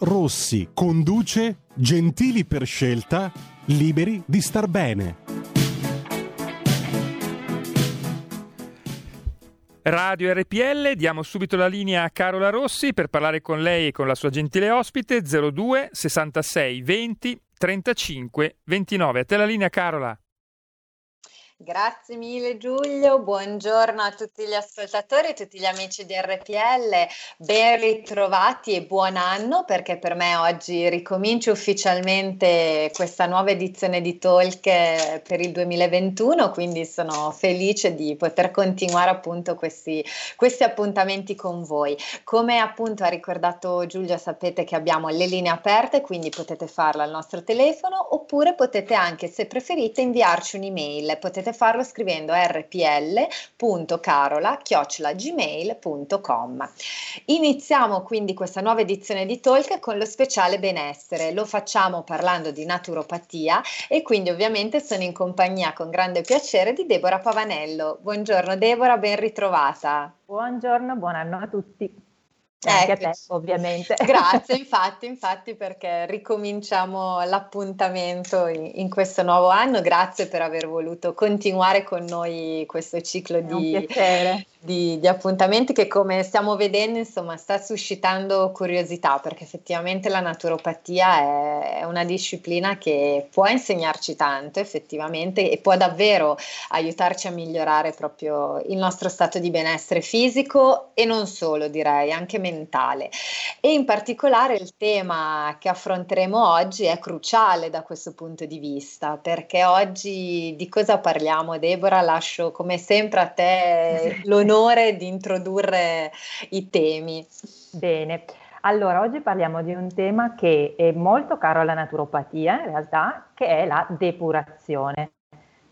Rossi conduce Gentili per scelta, liberi di star bene. Radio RPL, diamo subito la linea a Carola Rossi per parlare con lei e con la sua gentile ospite 02 66 20 35 29. A te la linea Carola. Grazie mille Giulio, buongiorno a tutti gli ascoltatori e tutti gli amici di RPL, ben ritrovati e buon anno perché per me oggi ricomincio ufficialmente questa nuova edizione di Talk per il 2021, quindi sono felice di poter continuare appunto questi, questi appuntamenti con voi. Come appunto ha ricordato Giulio sapete che abbiamo le linee aperte, quindi potete farlo al nostro telefono oppure potete anche se preferite inviarci un'email, potete potete farlo scrivendo rpl.carola.gmail.com. Iniziamo quindi questa nuova edizione di Talk con lo speciale benessere. Lo facciamo parlando di naturopatia e quindi ovviamente sono in compagnia con grande piacere di Deborah Pavanello. Buongiorno Deborah, ben ritrovata. Buongiorno, buon anno a tutti. Anche ecco. a te, ovviamente. Grazie, infatti, infatti, perché ricominciamo l'appuntamento in, in, questo nuovo anno. Grazie per aver voluto continuare con noi questo ciclo di, di, di, appuntamenti che, come stiamo vedendo, insomma, sta suscitando curiosità, perché effettivamente la naturopatia è, è una disciplina che può insegnarci tanto, effettivamente, e può davvero aiutarci a migliorare proprio il nostro stato di benessere fisico e non solo, direi, anche mentale e in particolare il tema che affronteremo oggi è cruciale da questo punto di vista perché oggi di cosa parliamo Deborah? Lascio come sempre a te l'onore di introdurre i temi. Bene. Allora, oggi parliamo di un tema che è molto caro alla naturopatia, in realtà, che è la depurazione.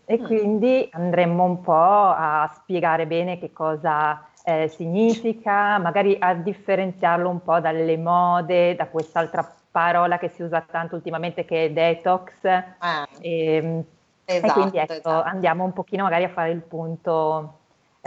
E mm. quindi andremo un po' a spiegare bene che cosa eh, significa, magari a differenziarlo un po' dalle mode, da quest'altra parola che si usa tanto ultimamente che è detox. Ah, e, ehm, esatto, e, quindi ecco, esatto. andiamo un pochino magari a fare il punto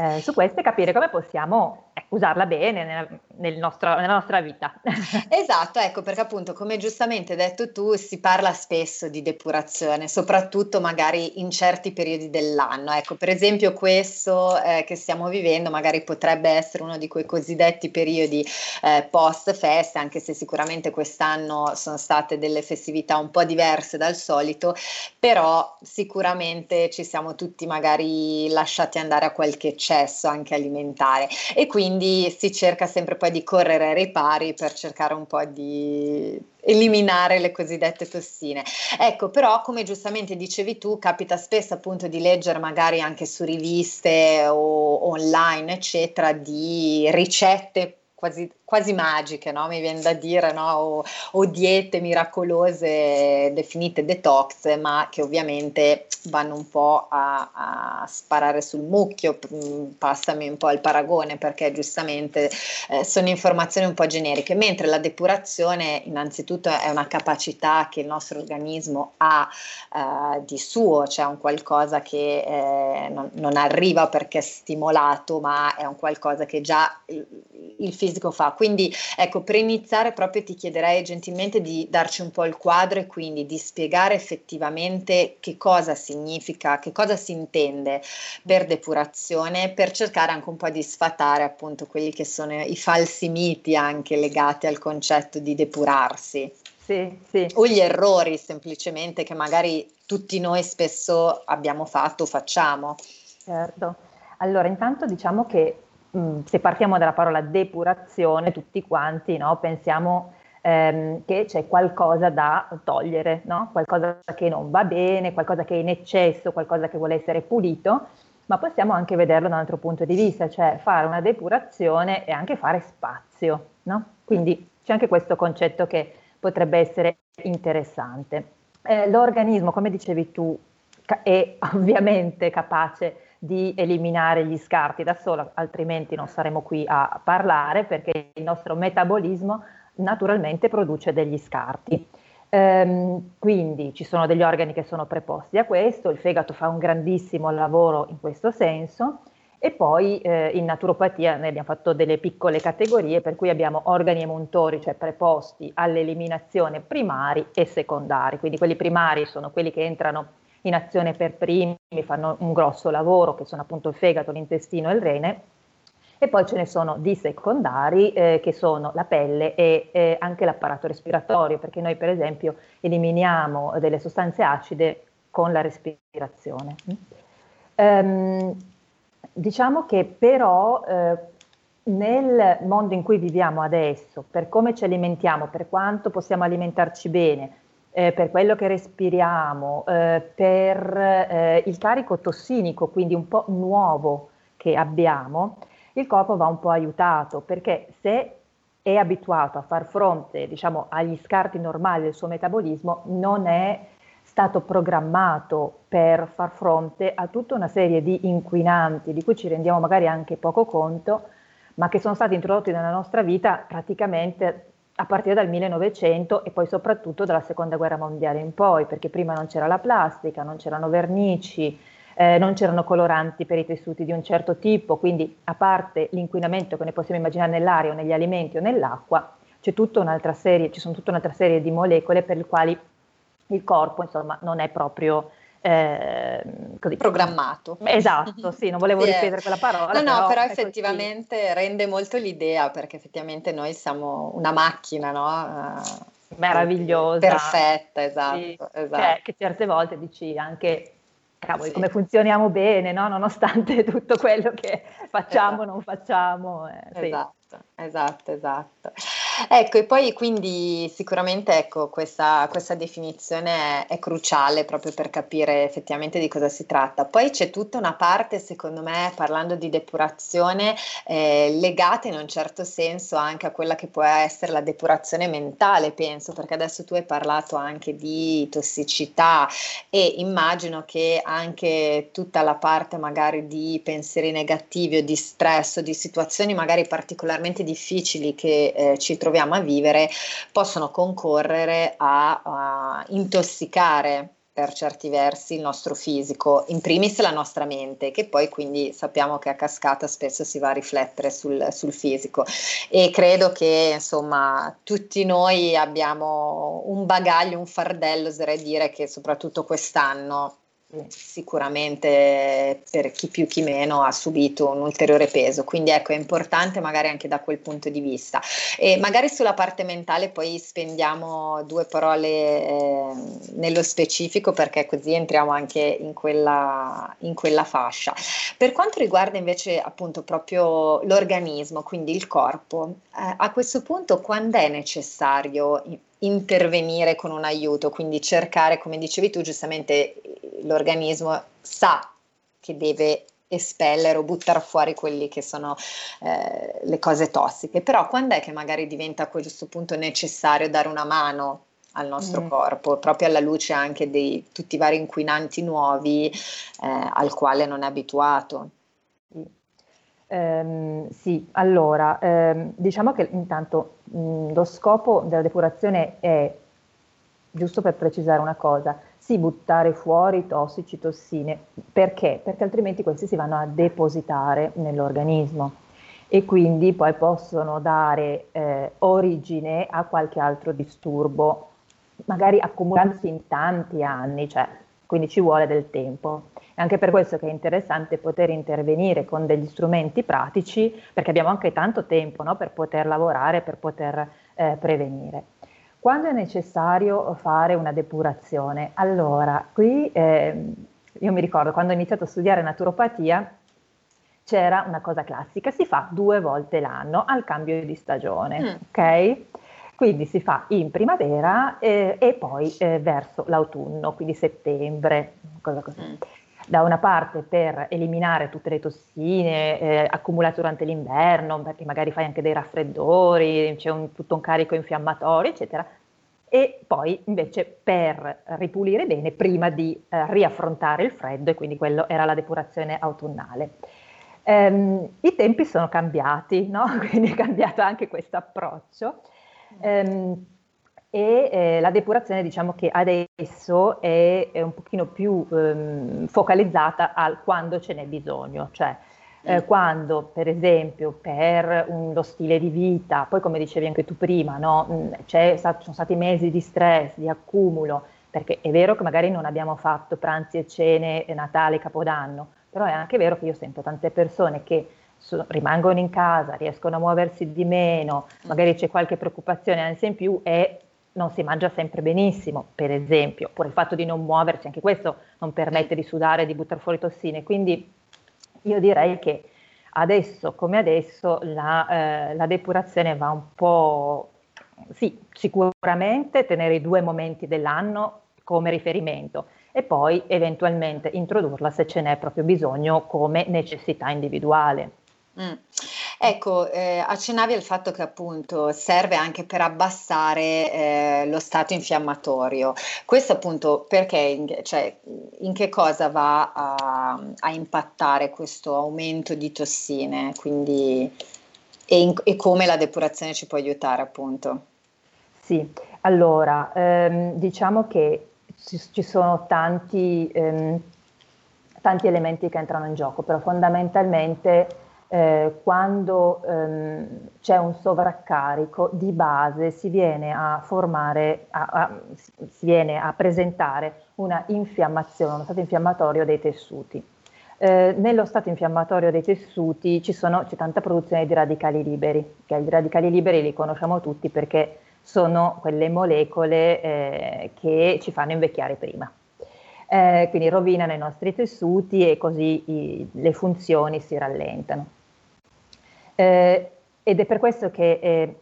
eh, su questo e capire come possiamo usarla bene nella, nel nostro, nella nostra vita. Esatto, ecco perché appunto come giustamente detto tu si parla spesso di depurazione, soprattutto magari in certi periodi dell'anno. Ecco, per esempio questo eh, che stiamo vivendo magari potrebbe essere uno di quei cosiddetti periodi eh, post feste, anche se sicuramente quest'anno sono state delle festività un po' diverse dal solito, però sicuramente ci siamo tutti magari lasciati andare a qualche eccesso anche alimentare e quindi quindi si cerca sempre poi di correre ai ripari per cercare un po' di eliminare le cosiddette tossine. Ecco, però come giustamente dicevi tu, capita spesso appunto di leggere magari anche su riviste o online, eccetera, di ricette quasi, quasi magiche, no? mi viene da dire, no? o, o, diete miracolose definite detox, ma che ovviamente vanno un po' a, a sparare sul mucchio, mm, passami un po' il paragone, perché giustamente eh, sono informazioni un po' generiche, mentre la depurazione innanzitutto è una capacità che il nostro organismo ha eh, di suo, cioè un qualcosa che eh, non, non, arriva perché è stimolato, ma è un qualcosa che già il, il fisico fa. Quindi ecco, per iniziare proprio ti chiederei gentilmente di darci un po' il quadro e quindi di spiegare effettivamente che cosa significa, che cosa si intende per depurazione, per cercare anche un po' di sfatare appunto quelli che sono i falsi miti anche legati al concetto di depurarsi. Sì, sì. O gli errori semplicemente che magari tutti noi spesso abbiamo fatto o facciamo. Certo. Allora, intanto diciamo che Mm, se partiamo dalla parola depurazione, tutti quanti no, pensiamo ehm, che c'è qualcosa da togliere, no? qualcosa che non va bene, qualcosa che è in eccesso, qualcosa che vuole essere pulito. ma possiamo anche vederlo da un altro punto di vista, cioè fare una depurazione e anche fare spazio, no? Quindi c'è anche questo concetto che potrebbe essere interessante. Eh, l'organismo, come dicevi tu, è ovviamente capace di eliminare gli scarti da solo, altrimenti non saremo qui a parlare perché il nostro metabolismo naturalmente produce degli scarti. Ehm, quindi ci sono degli organi che sono preposti a questo, il fegato fa un grandissimo lavoro in questo senso e poi eh, in naturopatia noi abbiamo fatto delle piccole categorie per cui abbiamo organi emuntori, cioè preposti all'eliminazione primari e secondari, quindi quelli primari sono quelli che entrano in azione per primi, fanno un grosso lavoro che sono appunto il fegato, l'intestino e il rene e poi ce ne sono di secondari eh, che sono la pelle e eh, anche l'apparato respiratorio, perché noi per esempio eliminiamo delle sostanze acide con la respirazione. Um, diciamo che però eh, nel mondo in cui viviamo adesso, per come ci alimentiamo, per quanto possiamo alimentarci bene, eh, per quello che respiriamo, eh, per eh, il carico tossinico, quindi un po' nuovo che abbiamo, il corpo va un po' aiutato perché se è abituato a far fronte diciamo, agli scarti normali del suo metabolismo, non è stato programmato per far fronte a tutta una serie di inquinanti di cui ci rendiamo magari anche poco conto, ma che sono stati introdotti nella nostra vita praticamente a partire dal 1900 e poi soprattutto dalla seconda guerra mondiale in poi, perché prima non c'era la plastica, non c'erano vernici, eh, non c'erano coloranti per i tessuti di un certo tipo, quindi a parte l'inquinamento che ne possiamo immaginare nell'aria o negli alimenti o nell'acqua, c'è tutta un'altra serie, ci sono tutta un'altra serie di molecole per le quali il corpo insomma non è proprio eh, programmato. Esatto, sì, non volevo sì, ripetere quella parola. No, no, però, però effettivamente così. rende molto l'idea perché effettivamente noi siamo una macchina, no? Uh, Meravigliosa. Perfetta, esatto. Sì, esatto. Cioè, che certe volte dici anche cavoli, sì. come funzioniamo bene, no? nonostante tutto quello che facciamo o esatto. non facciamo. Eh, esatto, sì. esatto, esatto. Ecco, e poi quindi sicuramente ecco, questa, questa definizione è, è, cruciale proprio per capire effettivamente di cosa si tratta. Poi c'è tutta una parte, secondo me, parlando di depurazione, eh, legata in un certo senso anche a quella che può essere la depurazione mentale, penso, perché adesso tu hai parlato anche di tossicità e immagino che anche tutta la parte magari di pensieri negativi o di stress o di situazioni magari particolarmente difficili che eh, ci troviamo a vivere possono concorrere a, a intossicare per certi versi il nostro fisico, in primis la nostra mente, che poi quindi sappiamo che a cascata spesso si va a riflettere sul, sul fisico. E credo che insomma tutti noi abbiamo un bagaglio, un fardello, oserei dire che soprattutto quest'anno sicuramente per chi più chi meno ha subito un ulteriore peso. Quindi ecco è importante magari anche da quel punto di vista. E magari sulla parte mentale poi spendiamo due parole eh, nello specifico perché così entriamo anche in quella, in quella fascia. Per quanto riguarda invece appunto proprio l'organismo quindi il corpo eh, a questo punto quando è necessario intervenire con un aiuto, quindi cercare, come dicevi tu, giustamente l'organismo sa che deve espellere o buttare fuori quelli che sono eh, le cose tossiche, però quando è che magari diventa a questo punto necessario dare una mano al nostro mm. corpo, proprio alla luce anche di tutti i vari inquinanti nuovi eh, al quale non è abituato? Um, sì, allora, um, diciamo che intanto mh, lo scopo della depurazione è, giusto per precisare una cosa, sì, buttare fuori tossici, tossine, perché? Perché altrimenti questi si vanno a depositare nell'organismo e quindi poi possono dare eh, origine a qualche altro disturbo, magari accumulandosi in tanti anni, cioè, quindi ci vuole del tempo. È anche per questo che è interessante poter intervenire con degli strumenti pratici, perché abbiamo anche tanto tempo no, per poter lavorare, per poter eh, prevenire. Quando è necessario fare una depurazione? Allora, qui eh, io mi ricordo quando ho iniziato a studiare naturopatia, c'era una cosa classica, si fa due volte l'anno al cambio di stagione, mm. ok? Quindi si fa in primavera eh, e poi eh, verso l'autunno, quindi settembre, cosa così. Mm. Da una parte per eliminare tutte le tossine eh, accumulate durante l'inverno, perché magari fai anche dei raffreddori, c'è un, tutto un carico infiammatorio, eccetera, e poi invece per ripulire bene prima di eh, riaffrontare il freddo e quindi quello era la depurazione autunnale. Um, I tempi sono cambiati, no? quindi è cambiato anche questo approccio. Um, e eh, la depurazione diciamo che adesso è, è un pochino più um, focalizzata al quando ce n'è bisogno, cioè eh, mm. quando per esempio per lo stile di vita, poi come dicevi anche tu prima, no, mm, ci sono stati mesi di stress, di accumulo, perché è vero che magari non abbiamo fatto pranzi e cene Natale, Capodanno, però è anche vero che io sento tante persone che so, rimangono in casa, riescono a muoversi di meno, magari c'è qualche preoccupazione, ansia in più e non si mangia sempre benissimo, per esempio, oppure il fatto di non muoversi, anche questo non permette di sudare, di buttare fuori tossine. Quindi io direi che adesso come adesso la, eh, la depurazione va un po', sì, sicuramente tenere i due momenti dell'anno come riferimento e poi eventualmente introdurla se ce n'è proprio bisogno come necessità individuale. Mm. Ecco, eh, accennavi al fatto che appunto serve anche per abbassare eh, lo stato infiammatorio. Questo appunto perché, cioè, in che cosa va a, a impattare questo aumento di tossine? Quindi, e, in, e come la depurazione ci può aiutare appunto? Sì, allora ehm, diciamo che ci, sono tanti, ehm, tanti, elementi che entrano in gioco, però fondamentalmente eh, quando ehm, c'è un sovraccarico di base si viene a formare, a, a, si viene a presentare una infiammazione, uno stato infiammatorio dei tessuti. Eh, nello stato infiammatorio dei tessuti ci sono, c'è tanta produzione di radicali liberi, che i radicali liberi li conosciamo tutti perché sono quelle molecole eh, che ci fanno invecchiare prima. Eh, quindi rovinano i nostri tessuti e così i, le funzioni si rallentano. Eh, ed è per questo che è,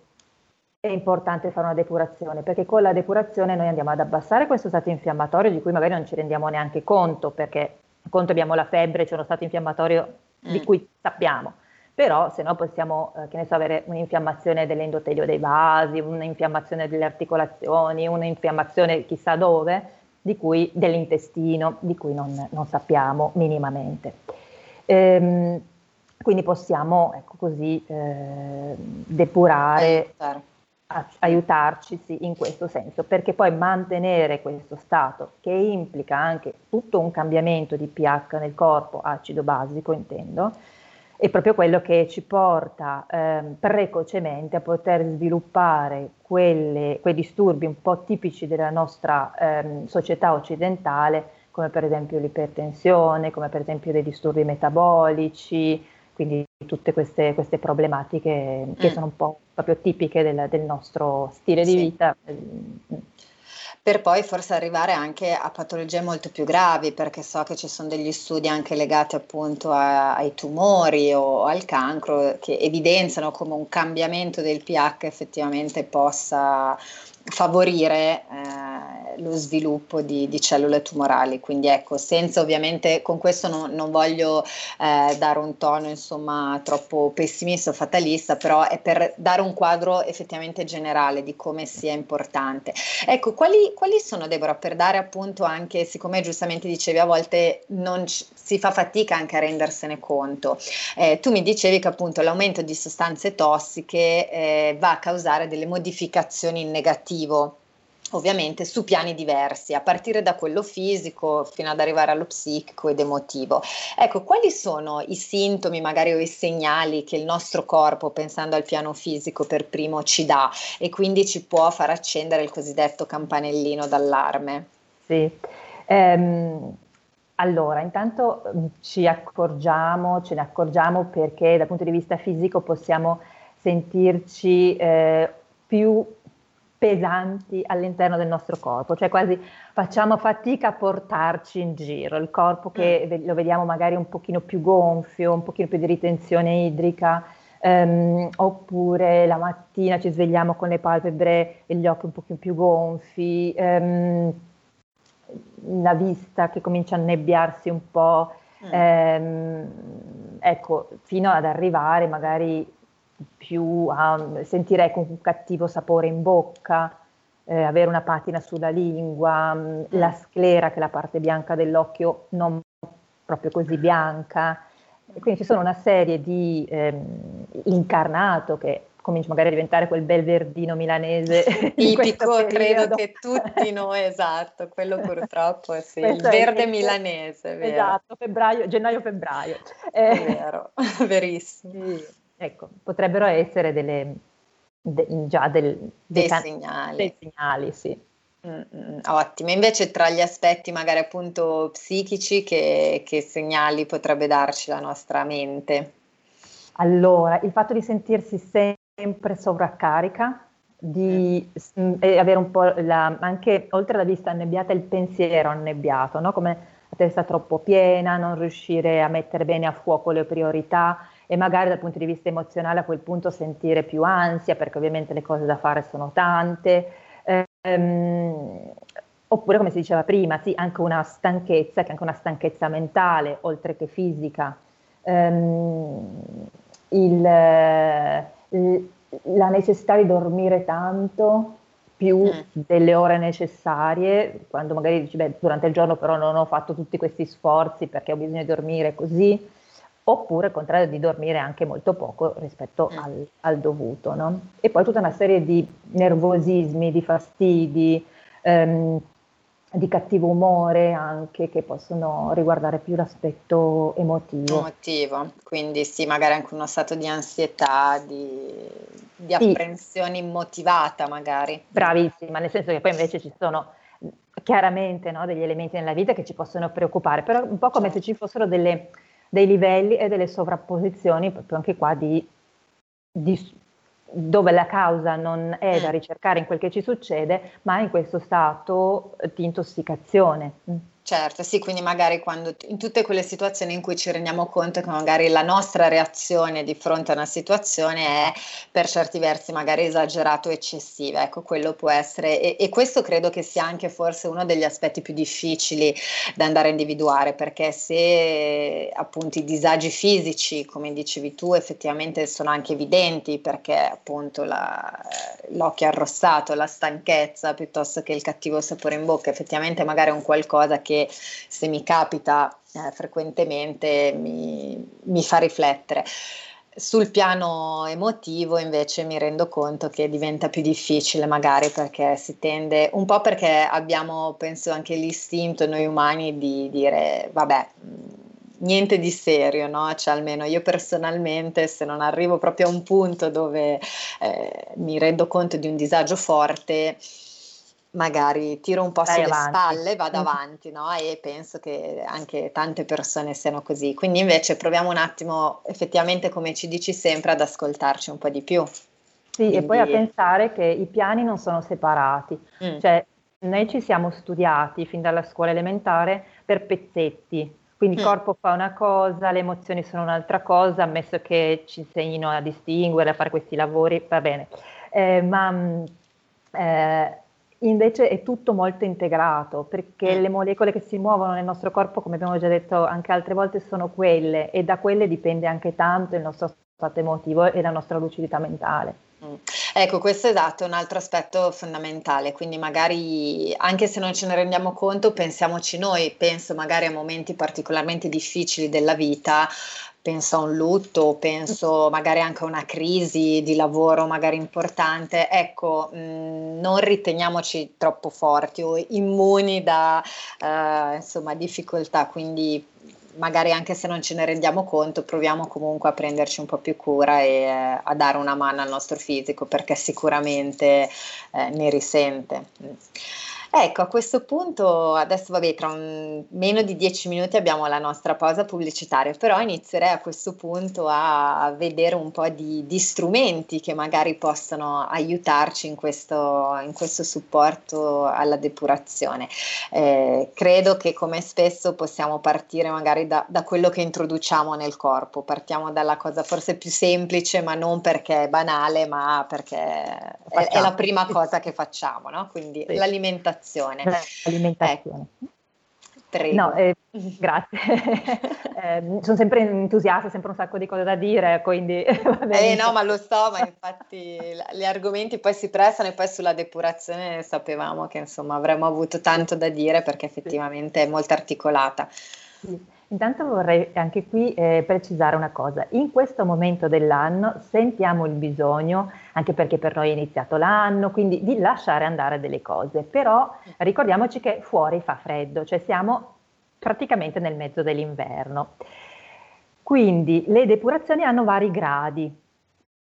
è, importante fare una depurazione, perché con la depurazione noi andiamo ad abbassare questo stato infiammatorio di cui magari non ci rendiamo neanche conto, perché conto abbiamo la febbre, c'è uno stato infiammatorio mm. di cui sappiamo però se no possiamo eh, che ne so, avere un'infiammazione dell'endotelio dei vasi, un'infiammazione delle articolazioni, un'infiammazione chissà dove, di cui, dell'intestino, di cui non, non sappiamo minimamente. Ehm, quindi possiamo ecco così eh, depurare, a, aiutarci sì, in questo senso, perché poi mantenere questo stato che implica anche tutto un cambiamento di pH nel corpo, acido basico intendo, è proprio quello che ci porta eh, precocemente a poter sviluppare quelle, quei disturbi un po' tipici della nostra eh, società occidentale, come per esempio l'ipertensione, come per esempio dei disturbi metabolici, quindi tutte queste, queste problematiche che mm. sono un po' proprio tipiche del, del nostro stile sì. di vita per poi forse arrivare anche a patologie molto più gravi, perché so che ci sono degli studi anche legati appunto a, ai tumori o al cancro che evidenziano come un cambiamento del pH effettivamente possa favorire eh, lo sviluppo di, di, cellule tumorali. Quindi ecco, senza ovviamente con questo non, non voglio eh, dare un tono insomma troppo pessimista o fatalista, però è per dare un quadro effettivamente generale di come sia importante. Ecco, quali, quali sono Deborah per dare appunto anche, siccome giustamente dicevi a volte non c- si fa fatica anche a rendersene conto, eh, tu mi dicevi che appunto l'aumento di sostanze tossiche eh, va a causare delle modificazioni negative attivo ovviamente su piani diversi, a partire da quello fisico fino ad arrivare allo psichico ed emotivo. Ecco, quali sono i sintomi magari o i segnali che il nostro corpo, pensando al piano fisico per primo, ci dà e quindi ci può far accendere il cosiddetto campanellino d'allarme? Sì. Ehm, allora, intanto mm, ci accorgiamo, ce ne accorgiamo perché dal punto di vista fisico possiamo sentirci eh, più pesanti all'interno del nostro corpo, cioè quasi facciamo fatica a portarci in giro, il corpo che mm. lo vediamo magari un pochino più gonfio, un pochino più di ritenzione idrica, ehm, oppure la mattina ci svegliamo con le palpebre e gli occhi un pochino più gonfi, ehm, la vista che comincia a nebbiarsi un po', mm. ehm, ecco, fino ad arrivare magari più a sentire ecco, un cattivo sapore in bocca, eh, avere una patina sulla lingua, mm. la sclera che è la parte bianca dell'occhio non proprio così bianca. Quindi ci sono una serie di ehm, incarnato che comincia magari a diventare quel bel verdino milanese tipico credo che tutti noi esatto quello purtroppo è sì, il verde il milanese vero? esatto febbraio gennaio febbraio eh, è vero verissimo sì, ecco potrebbero essere delle de, già del, dei, dei segnali dei segnali sì Mm, ottimo, invece tra gli aspetti magari appunto psichici che, che segnali potrebbe darci la nostra mente? Allora, il fatto di sentirsi sempre sovraccarica, di mm. avere un po' la, anche oltre alla vista annebbiata il pensiero annebbiato, no? come la testa troppo piena, non riuscire a mettere bene a fuoco le priorità e magari dal punto di vista emozionale a quel punto sentire più ansia perché ovviamente le cose da fare sono tante Ehm, oppure, come si diceva prima, sì, anche una stanchezza, che è anche una stanchezza mentale, oltre che fisica. Ehm, il, la necessità di dormire tanto più mm. delle ore necessarie, quando magari dici, beh, durante il giorno però non ho fatto tutti questi sforzi perché ho bisogno di dormire così, oppure al contrario di dormire anche molto poco rispetto mm. al, al, dovuto. No? E poi tutta una serie di nervosismi, di fastidi, ehm, di cattivo umore anche che possono riguardare più l'aspetto emotivo. Emotivo, quindi sì, magari anche uno stato di ansietà, di, di apprensione sì. immotivata magari. Bravissima, nel senso che poi invece ci sono chiaramente no, degli elementi nella vita che ci possono preoccupare, però un po' come certo. se ci fossero delle dei livelli e delle sovrapposizioni, proprio anche qua di, di dove la causa non è da mm. ricercare in quel che ci succede, ma in questo stato di intossicazione. Certo, sì, quindi magari quando in tutte quelle situazioni in cui ci rendiamo conto che magari la nostra reazione di fronte a una situazione è per certi versi magari esagerato o eccessiva, ecco, quello può essere e, e, questo credo che sia anche forse uno degli aspetti più difficili da andare a individuare, perché se appunto i disagi fisici, come dicevi tu, effettivamente sono anche evidenti, perché appunto la, l'occhio arrossato, la stanchezza piuttosto che il cattivo sapore in bocca, effettivamente magari è un qualcosa che se mi capita eh, frequentemente mi, mi fa riflettere. Sul piano emotivo invece mi rendo conto che diventa più difficile magari perché si tende, un po' perché abbiamo penso anche l'istinto noi umani di dire vabbè niente di serio, no? Cioè almeno io personalmente se non arrivo proprio a un punto dove eh, mi rendo conto di un disagio forte, magari tiro un po' Vai sulle avanti. spalle, vado mm. avanti, no? E penso che anche tante persone siano così. Quindi invece proviamo un attimo, effettivamente come ci dici sempre, ad ascoltarci un po' di più. Sì, Quindi... e poi a pensare che i piani non sono separati, mm. cioè noi ci siamo studiati fin dalla scuola elementare per pezzetti, quindi il mm. corpo fa una cosa, le emozioni sono un'altra cosa, ammesso che ci insegnino a distinguere, a fare questi lavori, va bene. Eh, ma mm, eh, Invece è tutto molto integrato perché mm. le molecole che si muovono nel nostro corpo, come abbiamo già detto anche altre volte, sono quelle e da quelle dipende anche tanto il nostro stato emotivo e la nostra lucidità mentale. Mm. Ecco, questo esatto, è un altro aspetto fondamentale, quindi magari anche se non ce ne rendiamo conto, pensiamoci noi, penso magari a momenti particolarmente difficili della vita, penso a un lutto, penso magari anche a una crisi di lavoro magari importante, ecco, mh, mm, non riteniamoci troppo forti o immuni da uh, insomma, difficoltà, quindi magari anche se non ce ne rendiamo conto, proviamo comunque a prenderci un po' più cura e eh, a dare una mano al nostro fisico perché sicuramente eh, ne risente. Ecco, a questo punto, adesso vabbè, tra un, meno di dieci minuti abbiamo la nostra pausa pubblicitaria, però inizierei a questo punto a vedere un po' di, di strumenti che magari possono aiutarci in questo, in questo supporto alla depurazione. Eh, credo che come spesso possiamo partire magari da, da quello che introduciamo nel corpo, partiamo dalla cosa forse più semplice, ma non perché è banale, ma perché è, è la prima cosa che facciamo, no? quindi sì. l'alimentazione depurazione. L'alimentazione. Ecco. Prego. No, eh, grazie. eh, sono sempre entusiasta, sempre un sacco di cose da dire, quindi... eh no, ma lo so, ma infatti gli argomenti poi si prestano e poi sulla depurazione sapevamo che insomma avremmo avuto tanto da dire perché effettivamente è molto articolata. Sì. Intanto vorrei anche qui eh, precisare una cosa, in questo momento dell'anno sentiamo il bisogno, anche perché per noi è iniziato l'anno, quindi di lasciare andare delle cose, però ricordiamoci che fuori fa freddo, cioè siamo praticamente nel mezzo dell'inverno. Quindi le depurazioni hanno vari gradi,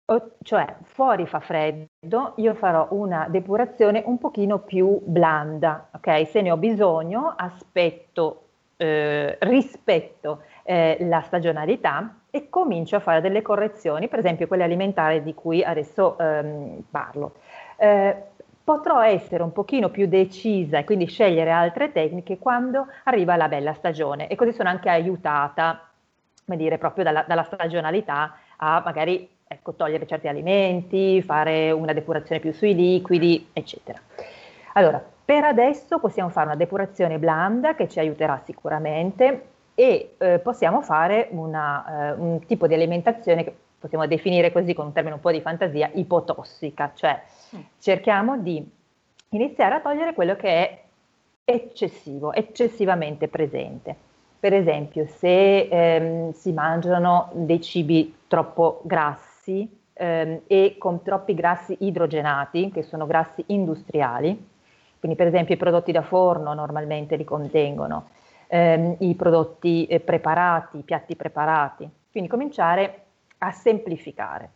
o, cioè fuori fa freddo, io farò una depurazione un pochino più blanda, ok? Se ne ho bisogno aspetto eh, rispetto eh, la stagionalità e comincio a fare delle correzioni, per esempio quelle alimentari di cui adesso ehm, parlo. Eh, potrò essere un pochino più decisa e quindi scegliere altre tecniche quando arriva la bella stagione e così sono anche aiutata, come dire, proprio dalla, dalla stagionalità a magari ecco, togliere certi alimenti, fare una depurazione più sui liquidi, eccetera. Allora, per adesso possiamo fare una depurazione blanda che ci aiuterà sicuramente e eh, possiamo fare una, eh, un tipo di alimentazione che possiamo definire così con un termine un po' di fantasia, ipotossica, cioè mm. cerchiamo di iniziare a togliere quello che è eccessivo, eccessivamente presente. Per esempio, se ehm, si mangiano dei cibi troppo grassi ehm, e con troppi grassi idrogenati, che sono grassi industriali, quindi per esempio i prodotti da forno normalmente li contengono, ehm, i prodotti eh, preparati, i piatti preparati, quindi cominciare a semplificare.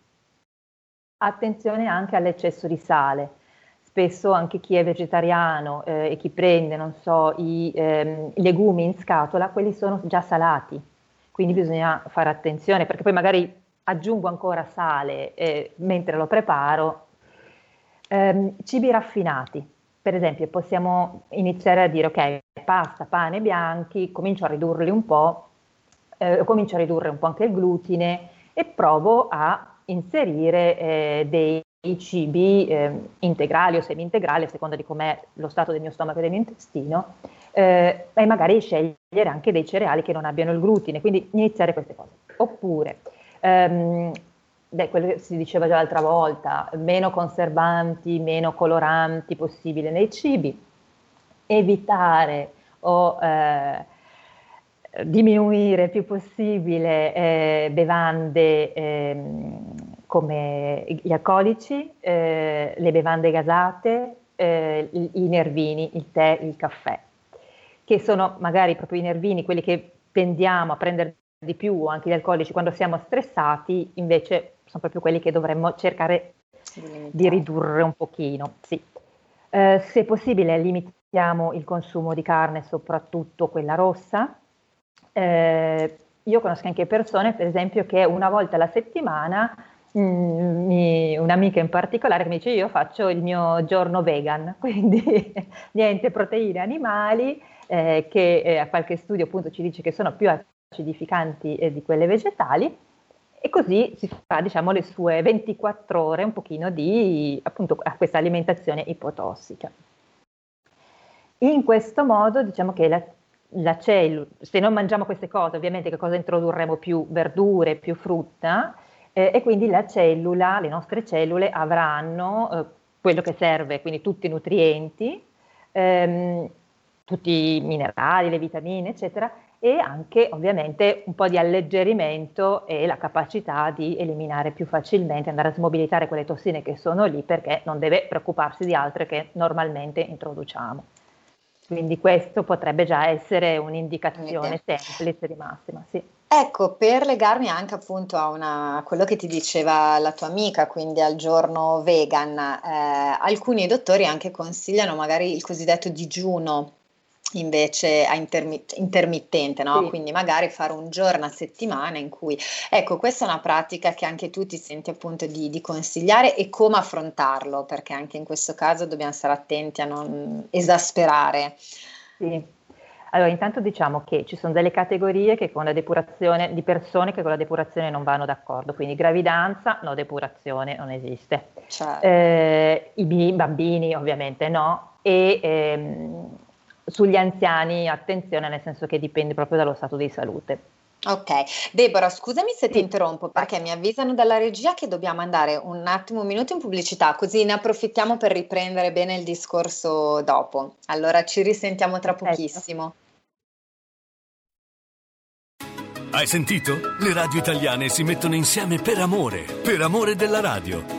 Attenzione anche all'eccesso di sale. Spesso anche chi è vegetariano eh, e chi prende, non so, i, ehm, legumi in scatola, quelli sono già salati, quindi bisogna fare attenzione perché poi magari aggiungo ancora sale eh, mentre lo preparo. Eh, cibi raffinati, per esempio, possiamo iniziare a dire, ok, pasta, pane bianchi, comincio a ridurli un po', eh, comincio a ridurre un po' anche il glutine e provo a inserire eh, dei cibi eh, integrali o semi-integrali, a seconda di com'è lo stato del mio stomaco e del mio intestino, eh, e magari scegliere anche dei cereali che non abbiano il glutine, quindi iniziare queste cose. Oppure ehm, beh, quello che si diceva già l'altra volta, meno conservanti, meno coloranti possibile nei cibi, evitare o eh, diminuire il più possibile eh, bevande eh, come gli alcolici, eh, le bevande gasate, eh, i, nervini, il tè, il caffè, che sono magari proprio i nervini, quelli che tendiamo a prendere di più, anche gli alcolici, quando siamo stressati, invece sono proprio quelli che dovremmo cercare di ridurre un pochino. Sì. Eh, se possibile limitiamo il consumo di carne, soprattutto quella rossa. Eh, io conosco anche persone, per esempio, che una volta alla settimana, mh, mm, mi, un'amica in particolare che mi dice io faccio il mio giorno vegan, quindi niente proteine animali, eh, che eh, a qualche studio appunto ci dice che sono più acidificanti eh, di quelle vegetali e così si fa diciamo, le sue 24 ore un pochino di appunto a questa alimentazione ipotossica. In questo modo diciamo che la, la cellula, se non mangiamo queste cose ovviamente che cosa introdurremo più verdure, più frutta eh, e quindi la cellula, le nostre cellule avranno eh, quello che serve, quindi tutti i nutrienti, ehm, tutti i minerali, le vitamine eccetera e anche ovviamente un po' di alleggerimento e la capacità di eliminare più facilmente, andare a smobilitare quelle tossine che sono lì perché non deve preoccuparsi di altre che normalmente introduciamo. Quindi questo potrebbe già essere un'indicazione semplice di massima, sì. Ecco, per legarmi anche appunto a, una, a, quello che ti diceva la tua amica, quindi al giorno vegan, eh, alcuni dottori anche consigliano magari il cosiddetto digiuno invece a intermit- intermittente, no? Sì. quindi magari fare un giorno a settimana in cui, ecco, questa è una pratica che anche tu ti senti appunto di, di, consigliare e come affrontarlo, perché anche in questo caso dobbiamo stare attenti a non esasperare. Sì. Allora, intanto diciamo che ci sono delle categorie che con la depurazione, di persone che con la depurazione non vanno d'accordo, quindi gravidanza, no depurazione, non esiste. Certo. Eh, I bambini ovviamente no, e ehm, sugli anziani attenzione, nel senso che dipende proprio dallo stato di salute. Ok, Deborah, scusami se ti interrompo perché mi avvisano dalla regia che dobbiamo andare un attimo, un minuto in pubblicità, così ne approfittiamo per riprendere bene il discorso dopo. Allora ci risentiamo tra pochissimo. Hai sentito? Le radio italiane si mettono insieme per amore, per amore della radio.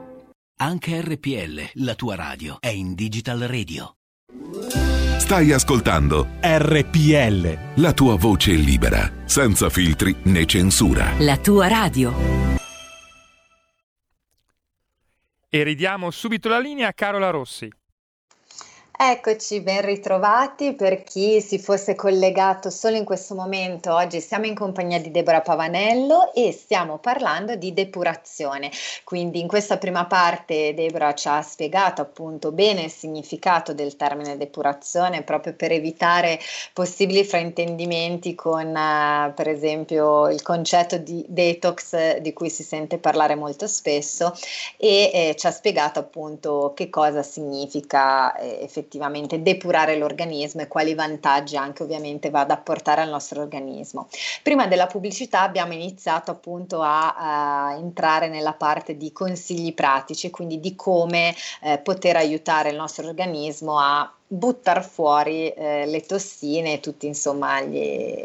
Anche RPL, la tua radio, è in Digital Radio. Stai ascoltando RPL. La tua voce libera, senza filtri né censura. La tua radio. E ridiamo subito la linea a Carola Rossi. Eccoci, ben ritrovati. Per chi si fosse collegato solo in questo momento, oggi siamo in compagnia di Deborah Pavanello e stiamo parlando di depurazione. Quindi in questa prima parte Deborah ci ha spiegato appunto bene il significato del termine depurazione proprio per evitare possibili fraintendimenti con uh, per esempio il concetto di detox di cui si sente parlare molto spesso e eh, ci ha spiegato appunto che cosa significa eh, effettivamente effettivamente depurare l'organismo e quali vantaggi anche ovviamente va ad apportare al nostro organismo. Prima della pubblicità abbiamo iniziato appunto a, a entrare nella parte di consigli pratici, quindi di come eh, poter aiutare il nostro organismo a buttare fuori eh, le tossine e tutti insomma gli,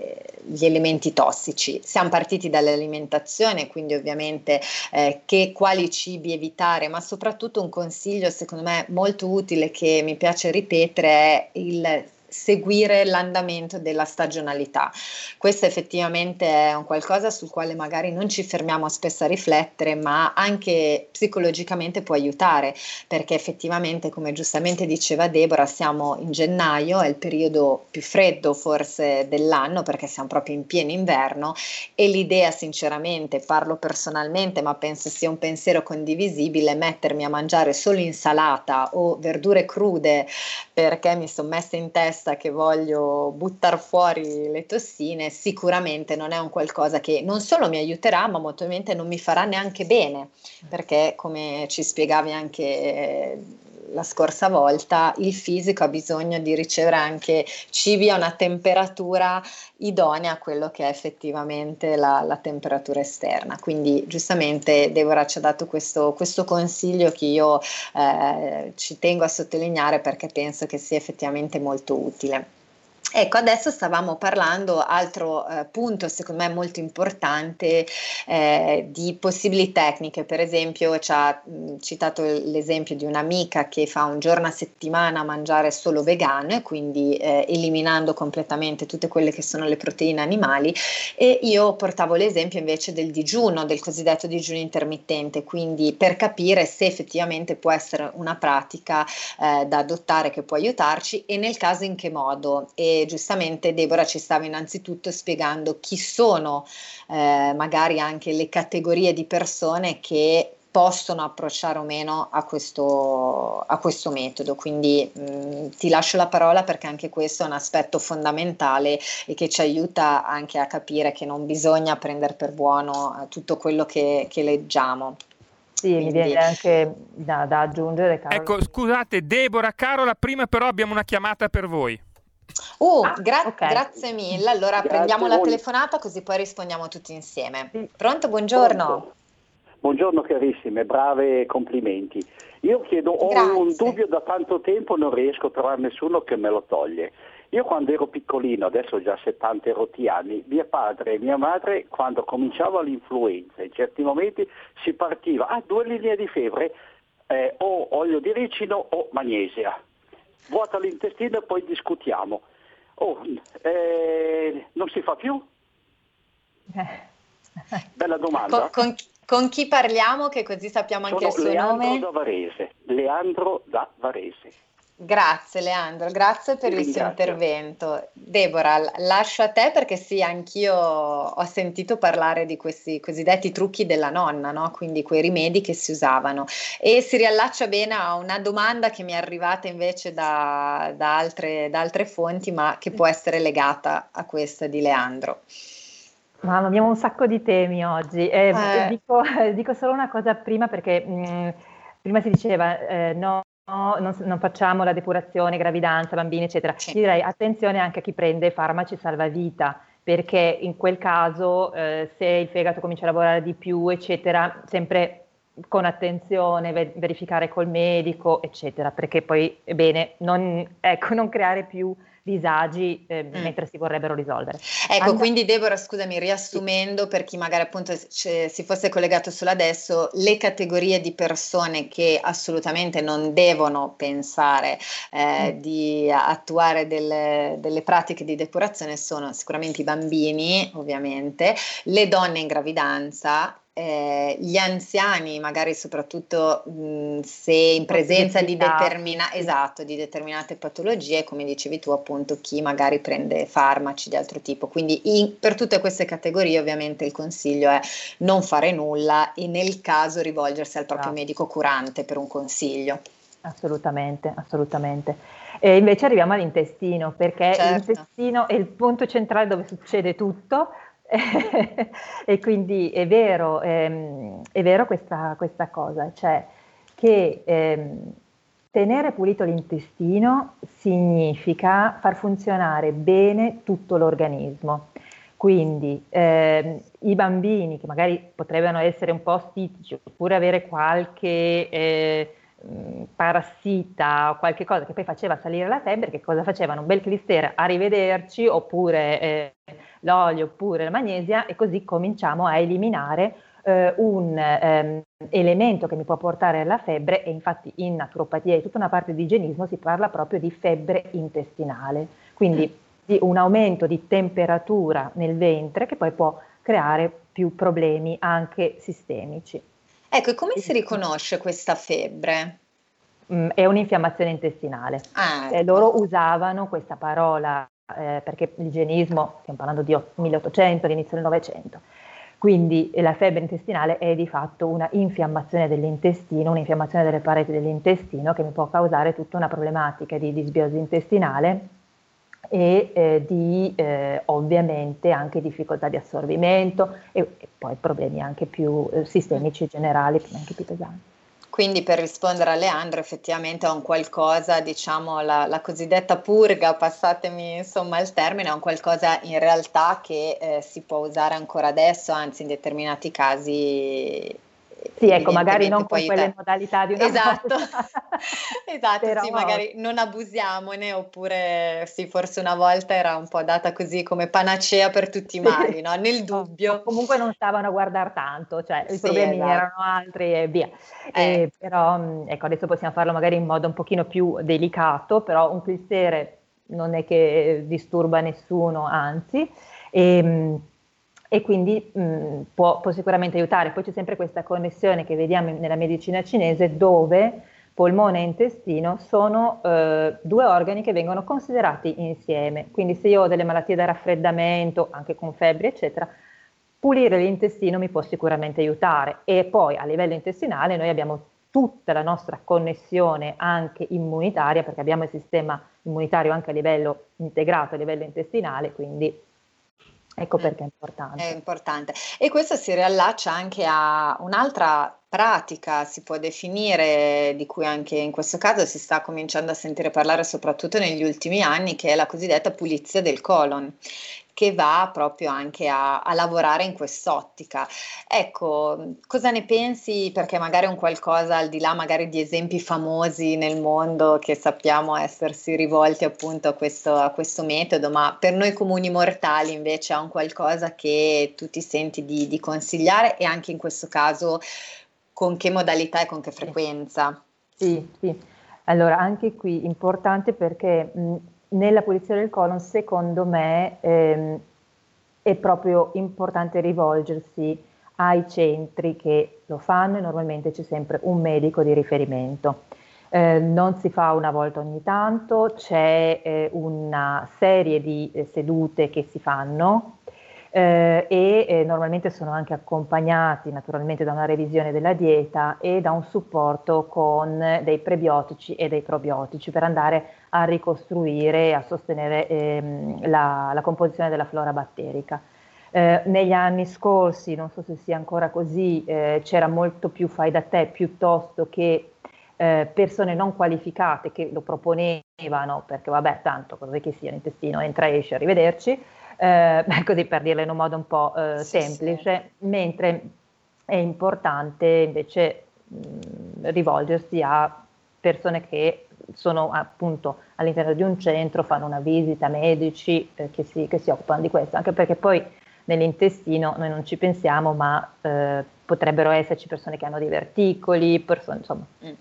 gli, elementi tossici. Siamo partiti dall'alimentazione, quindi ovviamente eh, che, quali cibi evitare, ma soprattutto un consiglio secondo me molto utile che mi piace ripetere è il seguire l'andamento della stagionalità. Questo effettivamente è un qualcosa sul quale magari non ci fermiamo spesso a riflettere, ma anche psicologicamente può aiutare, perché effettivamente, come giustamente diceva Deborah, siamo in gennaio, è il periodo più freddo forse dell'anno, perché siamo proprio in pieno inverno e l'idea sinceramente, parlo personalmente, ma penso sia un pensiero condivisibile, mettermi a mangiare solo insalata o verdure crude perché mi sono messa in testa testa che voglio buttare fuori le tossine, sicuramente non è un qualcosa che non solo mi aiuterà, ma molto probabilmente non mi farà neanche bene, perché come ci spiegavi anche la scorsa volta, il fisico ha bisogno di ricevere anche cibi a una temperatura idonea a quello che è effettivamente la, la temperatura esterna. Quindi giustamente Deborah ci ha dato questo, questo consiglio che io eh, ci tengo a sottolineare perché penso che sia effettivamente molto utile. Ecco, adesso stavamo parlando, altro eh, punto secondo me molto importante, eh, di possibili tecniche. Per esempio, ci ha mh, citato l'esempio di un'amica che fa un giorno a settimana mangiare solo vegano, quindi eh, eliminando completamente tutte quelle che sono le proteine animali. E io portavo l'esempio invece del digiuno, del cosiddetto digiuno intermittente, quindi per capire se effettivamente può essere una pratica eh, da adottare che può aiutarci e nel caso in che modo. E e giustamente Deborah ci stava innanzitutto spiegando chi sono eh, magari anche le categorie di persone che possono approcciare o meno a questo, a questo metodo. Quindi mh, mm, ti lascio la parola perché anche questo è un aspetto fondamentale e che ci aiuta anche a capire che non bisogna prendere per buono eh, tutto quello che, che leggiamo. Sì, Quindi... mi viene anche da, da aggiungere. Carola. Ecco, scusate, Deborah, Carola, prima però abbiamo una chiamata per voi. Uh, ah, gra- okay. grazie mille. Allora grazie prendiamo la telefonata così poi rispondiamo tutti insieme. Pronto? Buongiorno. Pronto. Buongiorno carissime, brave complimenti. Io chiedo, ho Grazie. un dubbio da tanto tempo, non riesco a trovare nessuno che me lo toglie. Io quando ero piccolino, adesso ho già 70 rotti anni, mio padre e mia madre, quando cominciava l'influenza, in certi momenti si partiva, ah, due linee di febbre, eh, o olio di ricino o magnesia. Vuota l'intestino e poi discutiamo. Oh, eh, non si fa più? Eh. Bella domanda. Con, con, con chi parliamo che così sappiamo anche Sono il suo Leandro nome? Da Varese. Leandro da Varese. Grazie Leandro, grazie per il suo intervento. Deborah, lascio a te perché sì, anch'io ho sentito parlare di questi cosiddetti trucchi della nonna, no? quindi quei rimedi che si usavano e si riallaccia bene a una domanda che mi è arrivata invece da, da, altre, da altre fonti ma che può essere legata a questa di Leandro. Mamma, abbiamo un sacco di temi oggi. Eh, eh. Dico, dico, solo una cosa prima perché mh, mm, prima si diceva eh, no non, non, facciamo la depurazione, gravidanza, bambini, eccetera. Sì. Direi attenzione anche a chi prende farmaci salvavita perché in quel caso eh, se il fegato comincia a lavorare di più, eccetera, sempre con attenzione, verificare col medico, eccetera, perché poi è bene non, ecco, non creare più disagi eh, mm. mentre si vorrebbero risolvere. Ecco, And- quindi Deborah, scusami, riassumendo sì. per chi magari appunto c- si fosse collegato solo adesso, le categorie di persone che assolutamente non devono pensare eh, mm. di attuare delle, delle pratiche di depurazione sono sicuramente i bambini, ovviamente, le donne in gravidanza, eh, gli anziani, magari soprattutto mh, se in presenza di, determina- esatto, di, determinate patologie, come dicevi tu, appunto chi magari prende farmaci di altro tipo. Quindi in, per tutte queste categorie ovviamente il consiglio è non fare nulla e nel caso rivolgersi al proprio ah. medico curante per un consiglio. Assolutamente, assolutamente. E invece arriviamo all'intestino, perché certo. l'intestino è il punto centrale dove succede tutto e quindi è vero, ehm, è vero questa, questa, cosa, cioè che ehm, tenere pulito l'intestino significa far funzionare bene tutto l'organismo. Quindi ehm, i bambini che magari potrebbero essere un po' stitici oppure avere qualche eh, parassita o qualche cosa che poi faceva salire la febbre, che cosa facevano? Un bel clistera, arrivederci, oppure eh, l'olio, oppure la magnesia, e così cominciamo a eliminare eh, un ehm, elemento che mi può portare alla febbre, e infatti in naturopatia e tutta una parte di igienismo si parla proprio di febbre intestinale, quindi di un aumento di temperatura nel ventre che poi può creare più problemi anche sistemici. Ecco, e come si riconosce questa febbre? Mm, è un'infiammazione intestinale. Ah, ecco. loro usavano questa parola eh, perché l'igienismo, stiamo parlando di 1800, all'inizio del Novecento, quindi la febbre intestinale è di fatto una infiammazione dell'intestino, un'infiammazione delle pareti dell'intestino che mi può causare tutta una problematica di disbiosi intestinale e eh, di eh, ovviamente anche difficoltà di assorbimento e, e poi problemi anche più eh, sistemici generali, anche più pesanti. Quindi per rispondere a Leandro effettivamente è un qualcosa, diciamo la, la cosiddetta purga, passatemi insomma il termine, è un qualcosa in realtà che eh, si può usare ancora adesso, anzi in determinati casi sì, ecco, magari non con quelle te... modalità di una Esatto, esatto Però... sì, magari non abusiamone, oppure sì, forse una volta era un po' data così come panacea per tutti i mali, no? Nel dubbio. comunque non stavano a guardare tanto, cioè i sì, problemi esatto. erano altri e via. Eh. E, però, ecco, adesso possiamo farlo magari in modo un pochino più delicato, però un clistere non è che disturba nessuno, anzi. E, ehm, e quindi mh, può, può, sicuramente aiutare. Poi c'è sempre questa connessione che vediamo nella medicina cinese dove polmone e intestino sono eh, due organi che vengono considerati insieme. Quindi se io ho delle malattie da raffreddamento, anche con febbre, eccetera, pulire l'intestino mi può sicuramente aiutare. E poi a livello intestinale noi abbiamo tutta la nostra connessione anche immunitaria, perché abbiamo il sistema immunitario anche a livello integrato, a livello intestinale, quindi Ecco perché è importante. È importante. E questo si riallaccia anche a un'altra pratica, si può definire, di cui anche in questo caso si sta cominciando a sentire parlare soprattutto negli ultimi anni, che è la cosiddetta pulizia del colon, che va proprio anche a, a, lavorare in quest'ottica. Ecco, cosa ne pensi? Perché magari è un qualcosa al di là magari di esempi famosi nel mondo che sappiamo essersi rivolti appunto a questo, a questo metodo, ma per noi comuni mortali invece è un qualcosa che tu ti senti di, di consigliare e anche in questo caso con che modalità e con che frequenza? Sì, sì. Allora, anche qui importante perché mh, nella pulizia del colon, secondo me, ehm, è proprio importante rivolgersi ai centri che lo fanno e normalmente c'è sempre un medico di riferimento. Eh, non si fa una volta ogni tanto, c'è eh, una serie di eh, sedute che si fanno eh, e eh, normalmente sono anche accompagnati naturalmente da una revisione della dieta e da un supporto con dei prebiotici e dei probiotici per andare a ricostruire e a sostenere ehm, la, la, composizione della flora batterica. Eh, negli anni scorsi, non so se sia ancora così, eh, c'era molto più fai da te piuttosto che eh, persone non qualificate che lo proponevano perché vabbè tanto cosa che sia l'intestino entra esce arrivederci eh, così per dirlo in un modo un po' eh, sì, semplice, sì. mentre è importante invece mh, rivolgersi a persone che sono appunto all'interno di un centro, fanno una visita, medici eh, che, si, che, si, occupano di questo, anche perché poi nell'intestino noi non ci pensiamo, ma eh, potrebbero esserci persone che hanno dei verticoli, persone, insomma. Mm,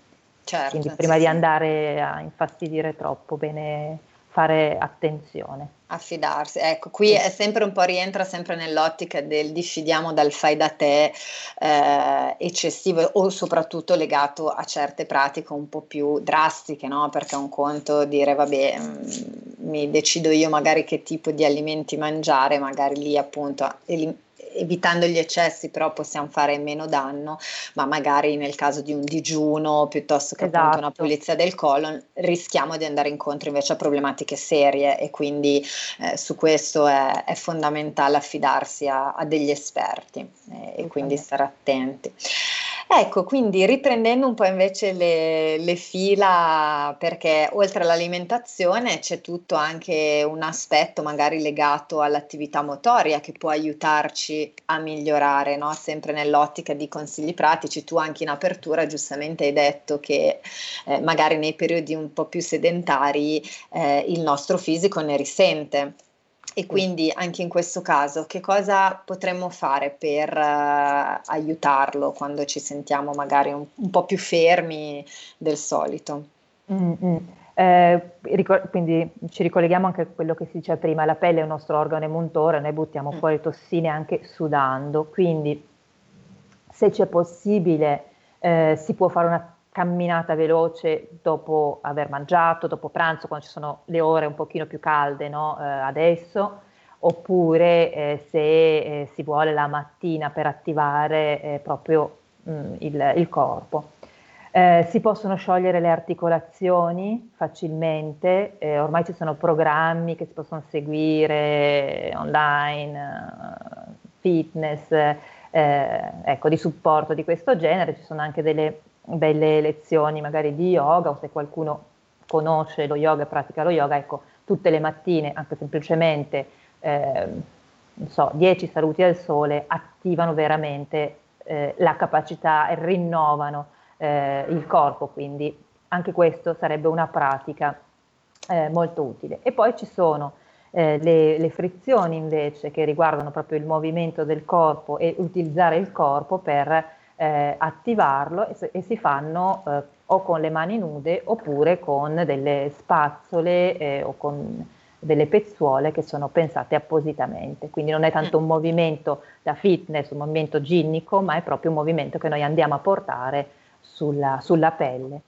certo, quindi prima sì, di andare a infastidire troppo, bene fare attenzione. Affidarsi, ecco, qui è sempre un po' rientra sempre nell'ottica del diffidiamo dal fai da te eh, eccessivo o soprattutto legato a certe pratiche un po' più drastiche, no? Perché è un conto dire vabbè, mh, mm, mi decido io magari che tipo di alimenti mangiare, magari lì appunto elim- evitando gli eccessi però possiamo fare meno danno, ma magari nel caso di un digiuno piuttosto che esatto. appunto una pulizia del colon rischiamo di andare incontro invece a problematiche serie e quindi eh, su questo è, è, fondamentale affidarsi a, a degli esperti eh, e quindi stare attenti. Ecco, quindi riprendendo un po' invece le, le, fila, perché oltre all'alimentazione c'è tutto anche un aspetto magari legato all'attività motoria che può aiutarci a migliorare, no? sempre nell'ottica di consigli pratici. Tu anche in apertura giustamente hai detto che eh, magari nei periodi un po' più sedentari eh, il nostro fisico ne risente. E quindi anche in questo caso che cosa potremmo fare per uh, aiutarlo quando ci sentiamo magari un, un, po' più fermi del solito? Mm-hmm. Eh, ricor- quindi ci ricolleghiamo anche a quello che si diceva prima, la pelle è un nostro organo emultore, noi buttiamo mm. fuori tossine anche sudando, quindi se c'è possibile eh, si può fare una camminata veloce dopo aver mangiato, dopo pranzo, quando ci sono le ore un pochino più calde no? eh, adesso, oppure eh, se eh, si vuole la mattina per attivare eh, proprio mh, mm, il, il, corpo. Eh, si possono sciogliere le articolazioni facilmente, eh, ormai ci sono programmi che si possono seguire online, fitness, ecco, di supporto di questo genere, ci sono anche delle belle lezioni magari di yoga o se qualcuno conosce lo yoga e pratica lo yoga, ecco, tutte le mattine, anche semplicemente, eh, non so, 10 saluti al sole attivano veramente eh, la capacità e rinnovano eh, il corpo, quindi anche questo sarebbe una pratica eh, molto utile. E poi ci sono eh, le, le, frizioni invece che riguardano proprio il movimento del corpo e utilizzare il corpo per eh, attivarlo e, e, si fanno eh, o con le mani nude oppure con delle spazzole eh, o con delle pezzuole che sono pensate appositamente. Quindi non è tanto un movimento da fitness, un movimento ginnico, ma è proprio un movimento che noi andiamo a portare sulla, sulla pelle.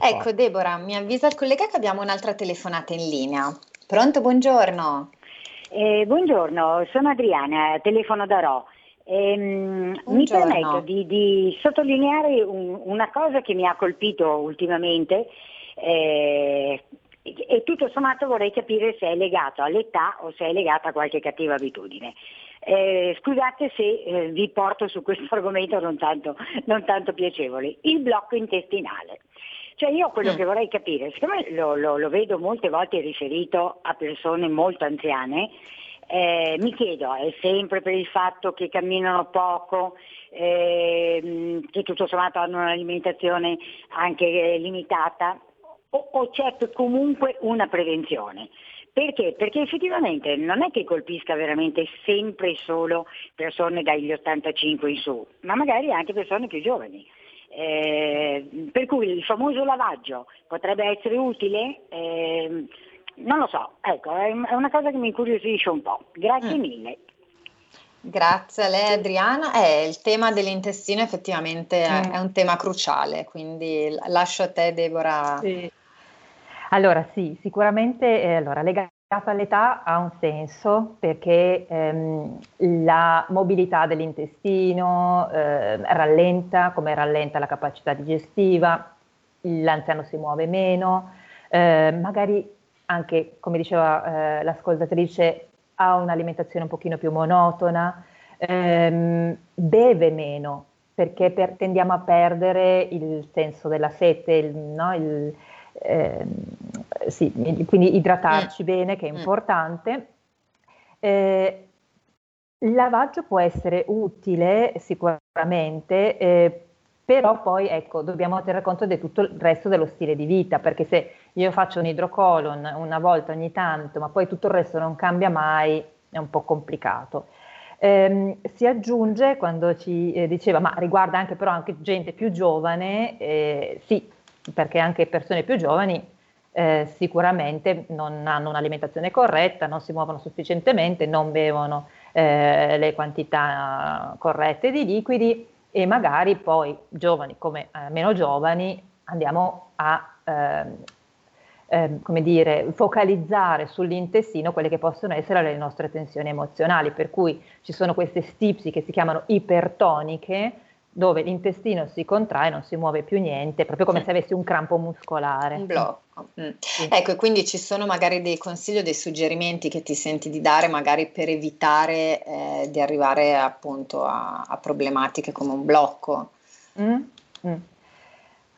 Ecco Deborah, mi avvisa il collega che abbiamo un'altra telefonata in linea. Pronto, buongiorno. Eh, buongiorno, sono Adriana, telefono da Ro. Ehm, mi permetto di, di sottolineare un, una cosa che mi ha colpito ultimamente eh, e tutto sommato vorrei capire se è legato all'età o se è legato a qualche cattiva abitudine. Eh, scusate se eh, vi porto su questo argomento non tanto, non tanto piacevole. Il blocco intestinale. Cioè io quello mm. che vorrei capire, siccome lo, lo, lo, vedo molte volte riferito a persone molto anziane, eh, mi chiedo, è sempre per il fatto che camminano poco, eh, che tutto sommato hanno un'alimentazione anche limitata, o, o c'è comunque una prevenzione? Perché? Perché effettivamente non è che colpisca veramente sempre solo persone dagli 85 in su, ma magari anche persone più giovani. Eh, per cui il famoso lavaggio potrebbe essere utile? Eh, non lo so, ecco, è una cosa che mi incuriosisce un po'. Grazie mm. mille. Grazie a lei Adriana. Eh, il tema dell'intestino effettivamente è, mm. è, un tema cruciale, quindi lascio a te Deborah. Sì. Allora sì, sicuramente eh, allora, legato all'età ha un senso perché ehm, la mobilità dell'intestino eh, rallenta, come rallenta la capacità digestiva, l'anziano si muove meno, eh, magari anche, come diceva eh, l'ascoltatrice, ha un'alimentazione un pochino più monotona, ehm, beve meno perché per, tendiamo a perdere il senso della sete, il, no, il, eh, sì, quindi idratarci mm. bene, che è mm. importante. Eh, il lavaggio può essere utile sicuramente, eh, però poi ecco, dobbiamo tenere conto di tutto il resto dello stile di vita, perché se io faccio un idrocolon una volta ogni tanto, ma poi tutto il resto non cambia mai, è un po' complicato. Eh, si aggiunge quando ci eh, diceva, ma riguarda anche però anche gente più giovane, eh, sì, perché anche persone più giovani eh, sicuramente non hanno un'alimentazione corretta, non si muovono sufficientemente, non bevono eh, le quantità corrette di liquidi e magari poi giovani come eh, meno giovani andiamo a ehm, come dire, focalizzare sull'intestino quelle che possono essere le nostre tensioni emozionali, per cui ci sono queste stipsi che si chiamano ipertoniche, dove l'intestino si contrae, non si muove più niente, proprio come se avessi un crampo muscolare. Un blocco. Mm. Sì. Ecco, e quindi ci sono magari dei consigli o dei suggerimenti che ti senti di dare magari per evitare eh, di arrivare appunto a, a, problematiche come un blocco. Mm. Mm.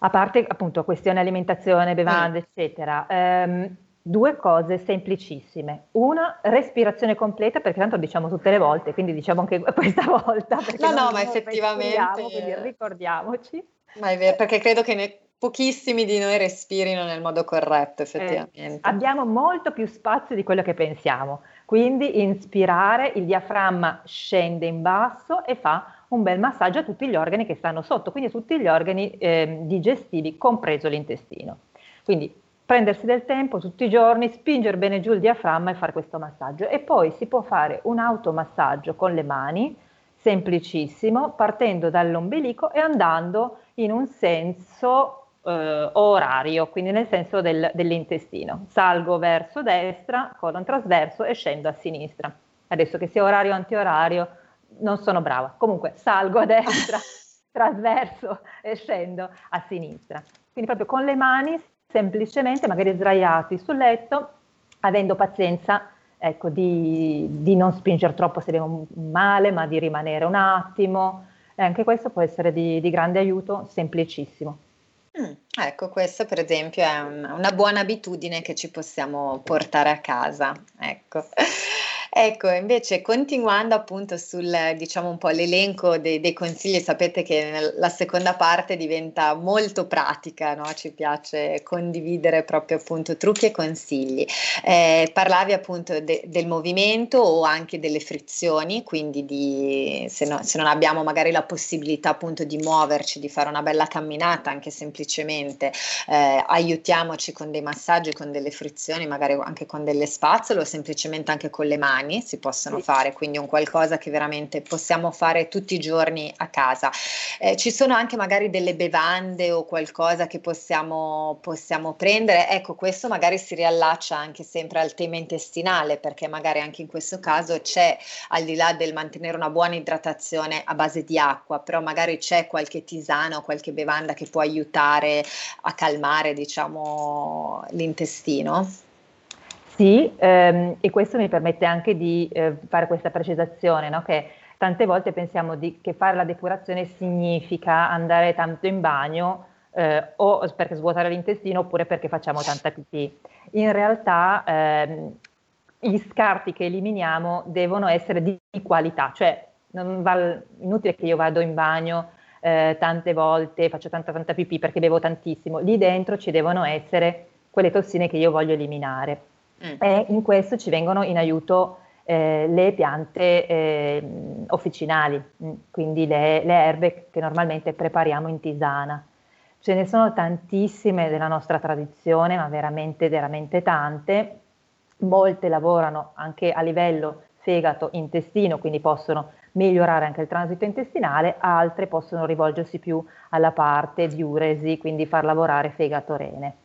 A parte appunto questione alimentazione, bevande, mm. eccetera. Um, due cose semplicissime. Una, respirazione completa, perché tanto lo diciamo tutte le volte, quindi diciamo anche questa volta. No, no, ma effettivamente... Quindi ricordiamoci. Ma è vero, perché credo che ne, pochissimi di noi respirino nel modo corretto, effettivamente. Eh, abbiamo molto più spazio di quello che pensiamo, quindi inspirare, il diaframma scende in basso e fa un bel massaggio a tutti gli organi che stanno sotto, quindi a tutti gli organi eh, digestivi, compreso l'intestino. Quindi prendersi del tempo tutti i giorni, spingere bene giù il diaframma e fare questo massaggio. E poi si può fare un automassaggio con le mani, semplicissimo, partendo dall'ombelico e andando in un senso eh, orario, quindi nel senso del, dell'intestino. Salgo verso destra, colon trasverso e scendo a sinistra. Adesso che sia orario o antiorario, non sono brava. Comunque salgo a destra, trasverso e scendo a sinistra. Quindi proprio con le mani semplicemente magari sdraiati sul letto, avendo pazienza ecco, di, di, non spingere troppo se abbiamo male, ma di rimanere un attimo. E anche questo può essere di, di grande aiuto, semplicissimo. Ecco, questa per esempio è un, una buona abitudine che ci possiamo portare a casa. Ecco. Ecco, invece continuando appunto sul, diciamo un po' l'elenco dei, dei consigli, sapete che la seconda parte diventa molto pratica, no? ci piace condividere proprio appunto trucchi e consigli. Eh, parlavi appunto de, del movimento o anche delle frizioni, quindi di, se, no, se non abbiamo magari la possibilità appunto di muoverci, di fare una bella camminata, anche semplicemente eh, aiutiamoci con dei massaggi, con delle frizioni, magari anche con delle spazzole o semplicemente anche con le mani mani si possono sì. fare, quindi un qualcosa che veramente possiamo fare tutti i giorni a casa. Eh, ci sono anche magari delle bevande o qualcosa che possiamo, possiamo prendere, ecco questo magari si riallaccia anche sempre al tema intestinale perché magari anche in questo caso c'è al di là del mantenere una buona idratazione a base di acqua, però magari c'è qualche tisana o qualche bevanda che può aiutare a calmare diciamo l'intestino. Sì, ehm, e questo mi permette anche di eh, fare questa precisazione, no? che tante volte pensiamo di, che fare la depurazione significa andare tanto in bagno eh, o perché svuotare l'intestino oppure perché facciamo tanta pipì. In realtà ehm, gli scarti che eliminiamo devono essere di, di qualità, cioè non va inutile che io vado in bagno eh, tante volte, faccio tanta tanta pipì perché bevo tantissimo, lì dentro ci devono essere quelle tossine che io voglio eliminare mm. e in questo ci vengono in aiuto eh, le piante eh, officinali, mm, quindi le, le, erbe che normalmente prepariamo in tisana. Ce ne sono tantissime della nostra tradizione, ma veramente, veramente tante. Molte lavorano anche a livello fegato, intestino, quindi possono migliorare anche il transito intestinale, altre possono rivolgersi più alla parte diuresi, quindi far lavorare fegato-rene.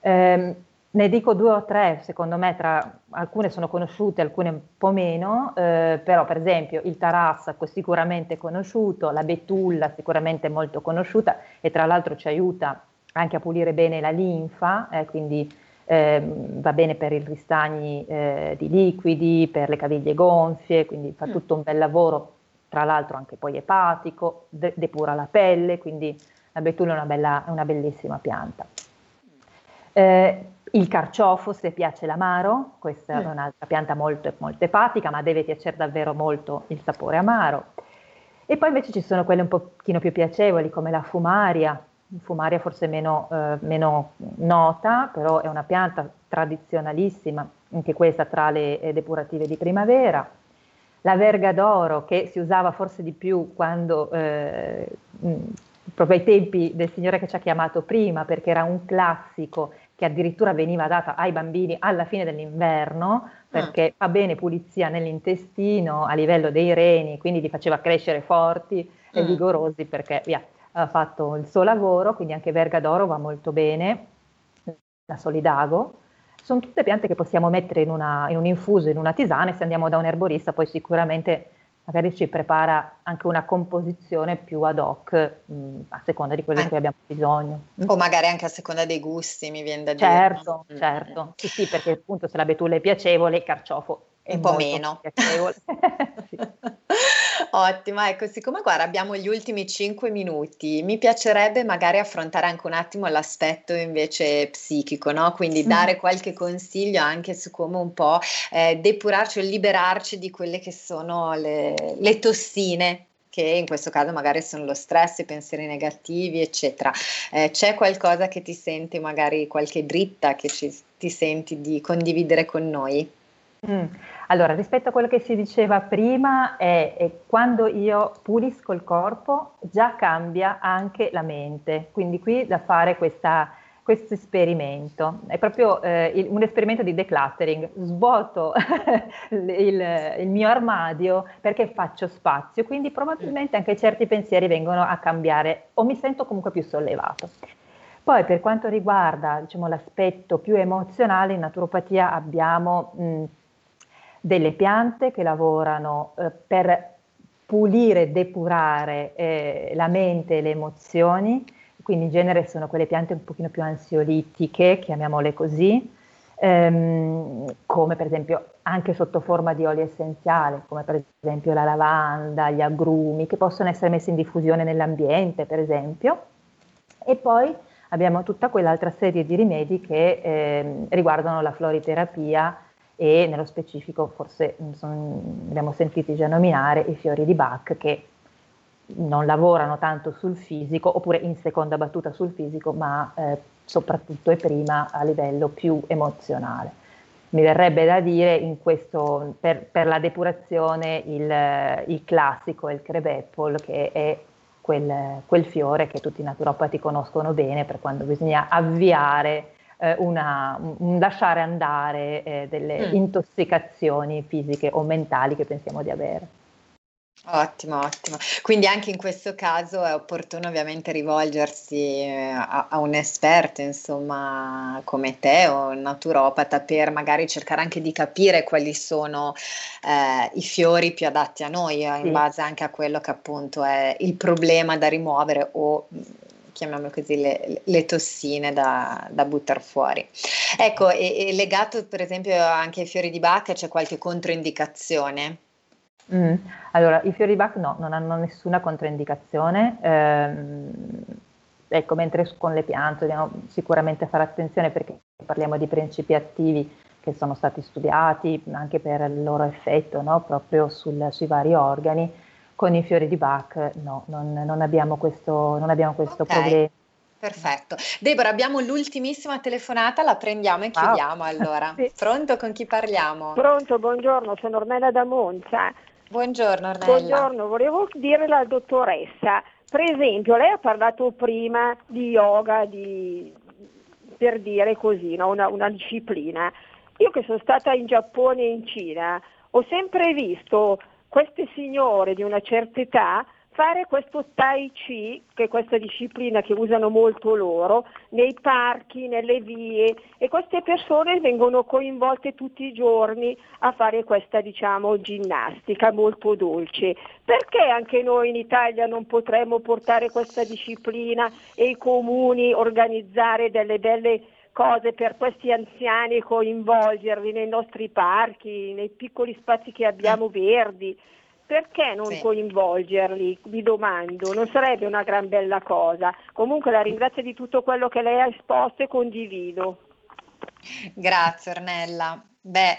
Eh, ne dico due o tre, secondo me, tra alcune sono conosciute, alcune un po' meno, eh, però per esempio il tarassaco sicuramente conosciuto, la betulla sicuramente molto conosciuta e tra l'altro ci aiuta anche a pulire bene la linfa, eh, quindi eh, va bene per i ristagni eh, di liquidi, per le caviglie gonfie, quindi fa mm. tutto un bel lavoro, tra l'altro anche poi epatico, de- depura la pelle, quindi la betulla è una, bella, una bellissima pianta. Eh, il carciofo, se piace l'amaro, questa mm. è un'altra pianta molto, molto epatica, ma deve piacere davvero molto il sapore amaro. E poi invece ci sono quelle un pochino più piacevoli, come la fumaria. Fumaria forse meno, eh, meno nota, però è una pianta tradizionalissima, anche questa tra le eh, depurative di primavera. La verga d'oro, che si usava forse di più quando eh, proprio ai tempi del signore che ci ha chiamato prima, perché era un classico che addirittura veniva data ai bambini alla fine dell'inverno perché ah. fa bene pulizia nell'intestino a livello dei reni, quindi li faceva crescere forti e mm. vigorosi perché via, ha fatto il suo lavoro, quindi anche Verga d'Oro va molto bene, la Solidago. Sono tutte piante che possiamo mettere in, una, in un infuso, in una tisana e se andiamo da un erborista poi sicuramente magari ci prepara anche una composizione più ad hoc mh, a seconda di quello di cui abbiamo bisogno. O magari anche a seconda dei gusti, mi viene da dire. Certo, mm. certo. Sì, sì, perché appunto se la betulla è piacevole, il carciofo è un po' meno. Piacevole. sì. Ottimo, ecco, siccome guarda abbiamo gli ultimi cinque minuti, mi piacerebbe magari affrontare anche un attimo l'aspetto invece psichico, no? Quindi dare qualche consiglio anche su come un po' eh, depurarci o liberarci di quelle che sono le, le tossine che in questo caso magari sono lo stress, i pensieri negativi, eccetera. Eh, c'è qualcosa che ti senti, magari qualche dritta che ci, ti senti di condividere con noi? Mm. Allora, rispetto a quello che si diceva prima, è, è, quando io pulisco il corpo già cambia anche la mente, quindi qui da fare questa, questo esperimento. È proprio eh, il, un esperimento di decluttering. Svuoto il, il, mio armadio perché faccio spazio, quindi probabilmente anche certi pensieri vengono a cambiare o mi sento comunque più sollevato. Poi per quanto riguarda diciamo, l'aspetto più emozionale, in naturopatia abbiamo mh, delle piante che lavorano eh, per pulire depurare eh, la mente e le emozioni, quindi in genere sono quelle piante un pochino più ansiolitiche, chiamiamole così, ehm, come per esempio anche sotto forma di olio essenziale, come per esempio la lavanda, gli agrumi, che possono essere messi in diffusione nell'ambiente, per esempio. E poi abbiamo tutta quell'altra serie di rimedi che eh, riguardano la floriterapia e nello specifico forse abbiamo sentito già nominare i fiori di Bach che non lavorano tanto sul fisico oppure in seconda battuta sul fisico ma eh, soprattutto e prima a livello più emozionale. Mi verrebbe da dire questo, per, per, la depurazione il, il classico, il crevepol che è quel, quel, fiore che tutti i naturopati conoscono bene per quando bisogna avviare una, un lasciare andare eh, delle mm. intossicazioni fisiche o mentali che pensiamo di avere. Ottimo, ottimo. Quindi anche in questo caso è opportuno ovviamente rivolgersi eh, a, a un esperto, insomma, come te o un naturopata per magari cercare anche di capire quali sono eh, i fiori più adatti a noi, eh, in base anche a quello che appunto è il problema da rimuovere o chiamiamolo così, le, le tossine da, da buttare fuori. Ecco, e, e legato per esempio anche ai fiori di Bach c'è qualche controindicazione? Mm. Allora, i fiori di Bach no, non hanno nessuna controindicazione. Ehm, ecco, mentre con le piante dobbiamo sicuramente fare attenzione perché parliamo di principi attivi che sono stati studiati anche per il loro effetto no? proprio sul, sui vari organi. Con i fiori di Bach no, non, non abbiamo questo, non abbiamo questo okay. problema. Perfetto. Deborah, abbiamo l'ultimissima telefonata, la prendiamo e chiudiamo wow. allora. sì. Pronto, con chi parliamo? Pronto, buongiorno, sono Ornella da Monza. Buongiorno Ornella. Buongiorno, volevo dire alla dottoressa, per esempio lei ha parlato prima di yoga, di, per dire così, no? una, una disciplina. Io che sono stata in Giappone e in Cina, ho sempre visto queste signore di una certa età fare questo Tai Chi, che è questa disciplina che usano molto loro, nei parchi, nelle vie e queste persone vengono coinvolte tutti i giorni a fare questa diciamo ginnastica molto dolce. Perché anche noi in Italia non potremmo portare questa disciplina e i comuni organizzare delle belle cose per questi anziani coinvolgerli nei nostri parchi, nei piccoli spazi che abbiamo verdi? perché non sì. coinvolgerli? Vi domando, non sarebbe una gran bella cosa. Comunque la ringrazio di tutto quello che lei ha esposto e condivido. Grazie Ornella. Beh,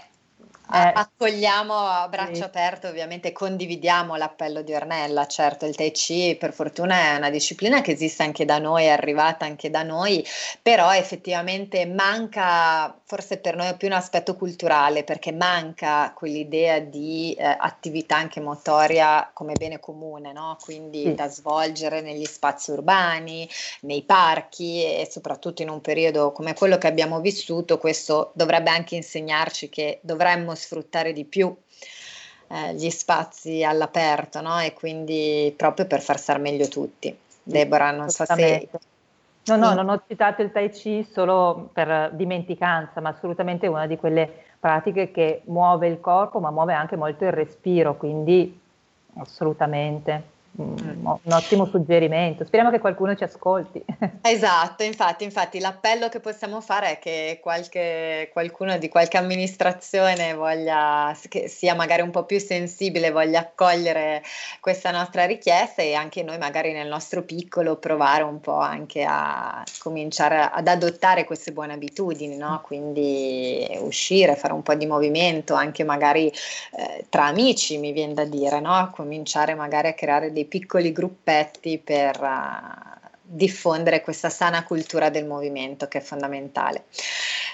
eh, accogliamo a braccio sì. aperto, ovviamente condividiamo l'appello di Ornella, certo il Tai Chi per fortuna è una disciplina che esiste anche da noi, è arrivata anche da noi, però effettivamente manca, forse per noi più un aspetto culturale, perché manca quell'idea di eh, attività anche motoria come bene comune, no? quindi sì. da svolgere negli spazi urbani, nei parchi e soprattutto in un periodo come quello che abbiamo vissuto, questo dovrebbe anche insegnarci che dovremmo sfruttare di più eh, gli spazi all'aperto, no? E quindi proprio per far star meglio tutti. Deborah, non so se... No, no, non ho citato il Tai Chi solo per dimenticanza, ma assolutamente una di quelle pratiche che muove il corpo, ma muove anche molto il respiro, quindi assolutamente. Mm, un ottimo suggerimento. Speriamo che qualcuno ci ascolti. Esatto, infatti, infatti l'appello che possiamo fare è che qualche, qualcuno di qualche amministrazione voglia, che sia magari un po' più sensibile, voglia accogliere questa nostra richiesta e anche noi magari nel nostro piccolo provare un po' anche a cominciare ad adottare queste buone abitudini, no? quindi uscire, fare un po' di movimento, anche magari eh, tra amici mi viene da dire, no? cominciare magari a creare dei piccoli gruppetti per uh, diffondere questa sana cultura del movimento che è fondamentale.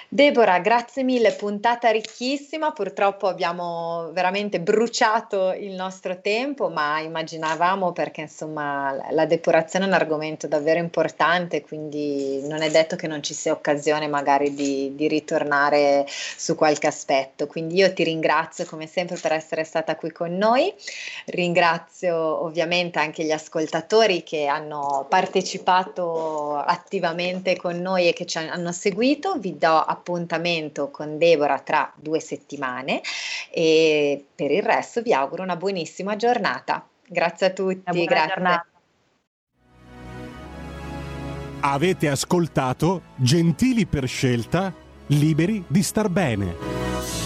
Deborah, grazie mille, puntata ricchissima, purtroppo abbiamo veramente bruciato il nostro tempo, ma immaginavamo perché insomma la depurazione è un argomento davvero importante, quindi non è detto che non ci sia occasione magari di, di ritornare su qualche aspetto. Quindi io ti ringrazio come sempre per essere stata qui con noi, ringrazio ovviamente anche gli ascoltatori che hanno partecipato attivamente con noi e che ci hanno seguito, vi do appuntamento con Deborah tra due settimane e per il resto vi auguro una buonissima giornata. Grazie a tutti. Grazie. Giornata. Avete ascoltato Gentili per scelta, liberi di star bene.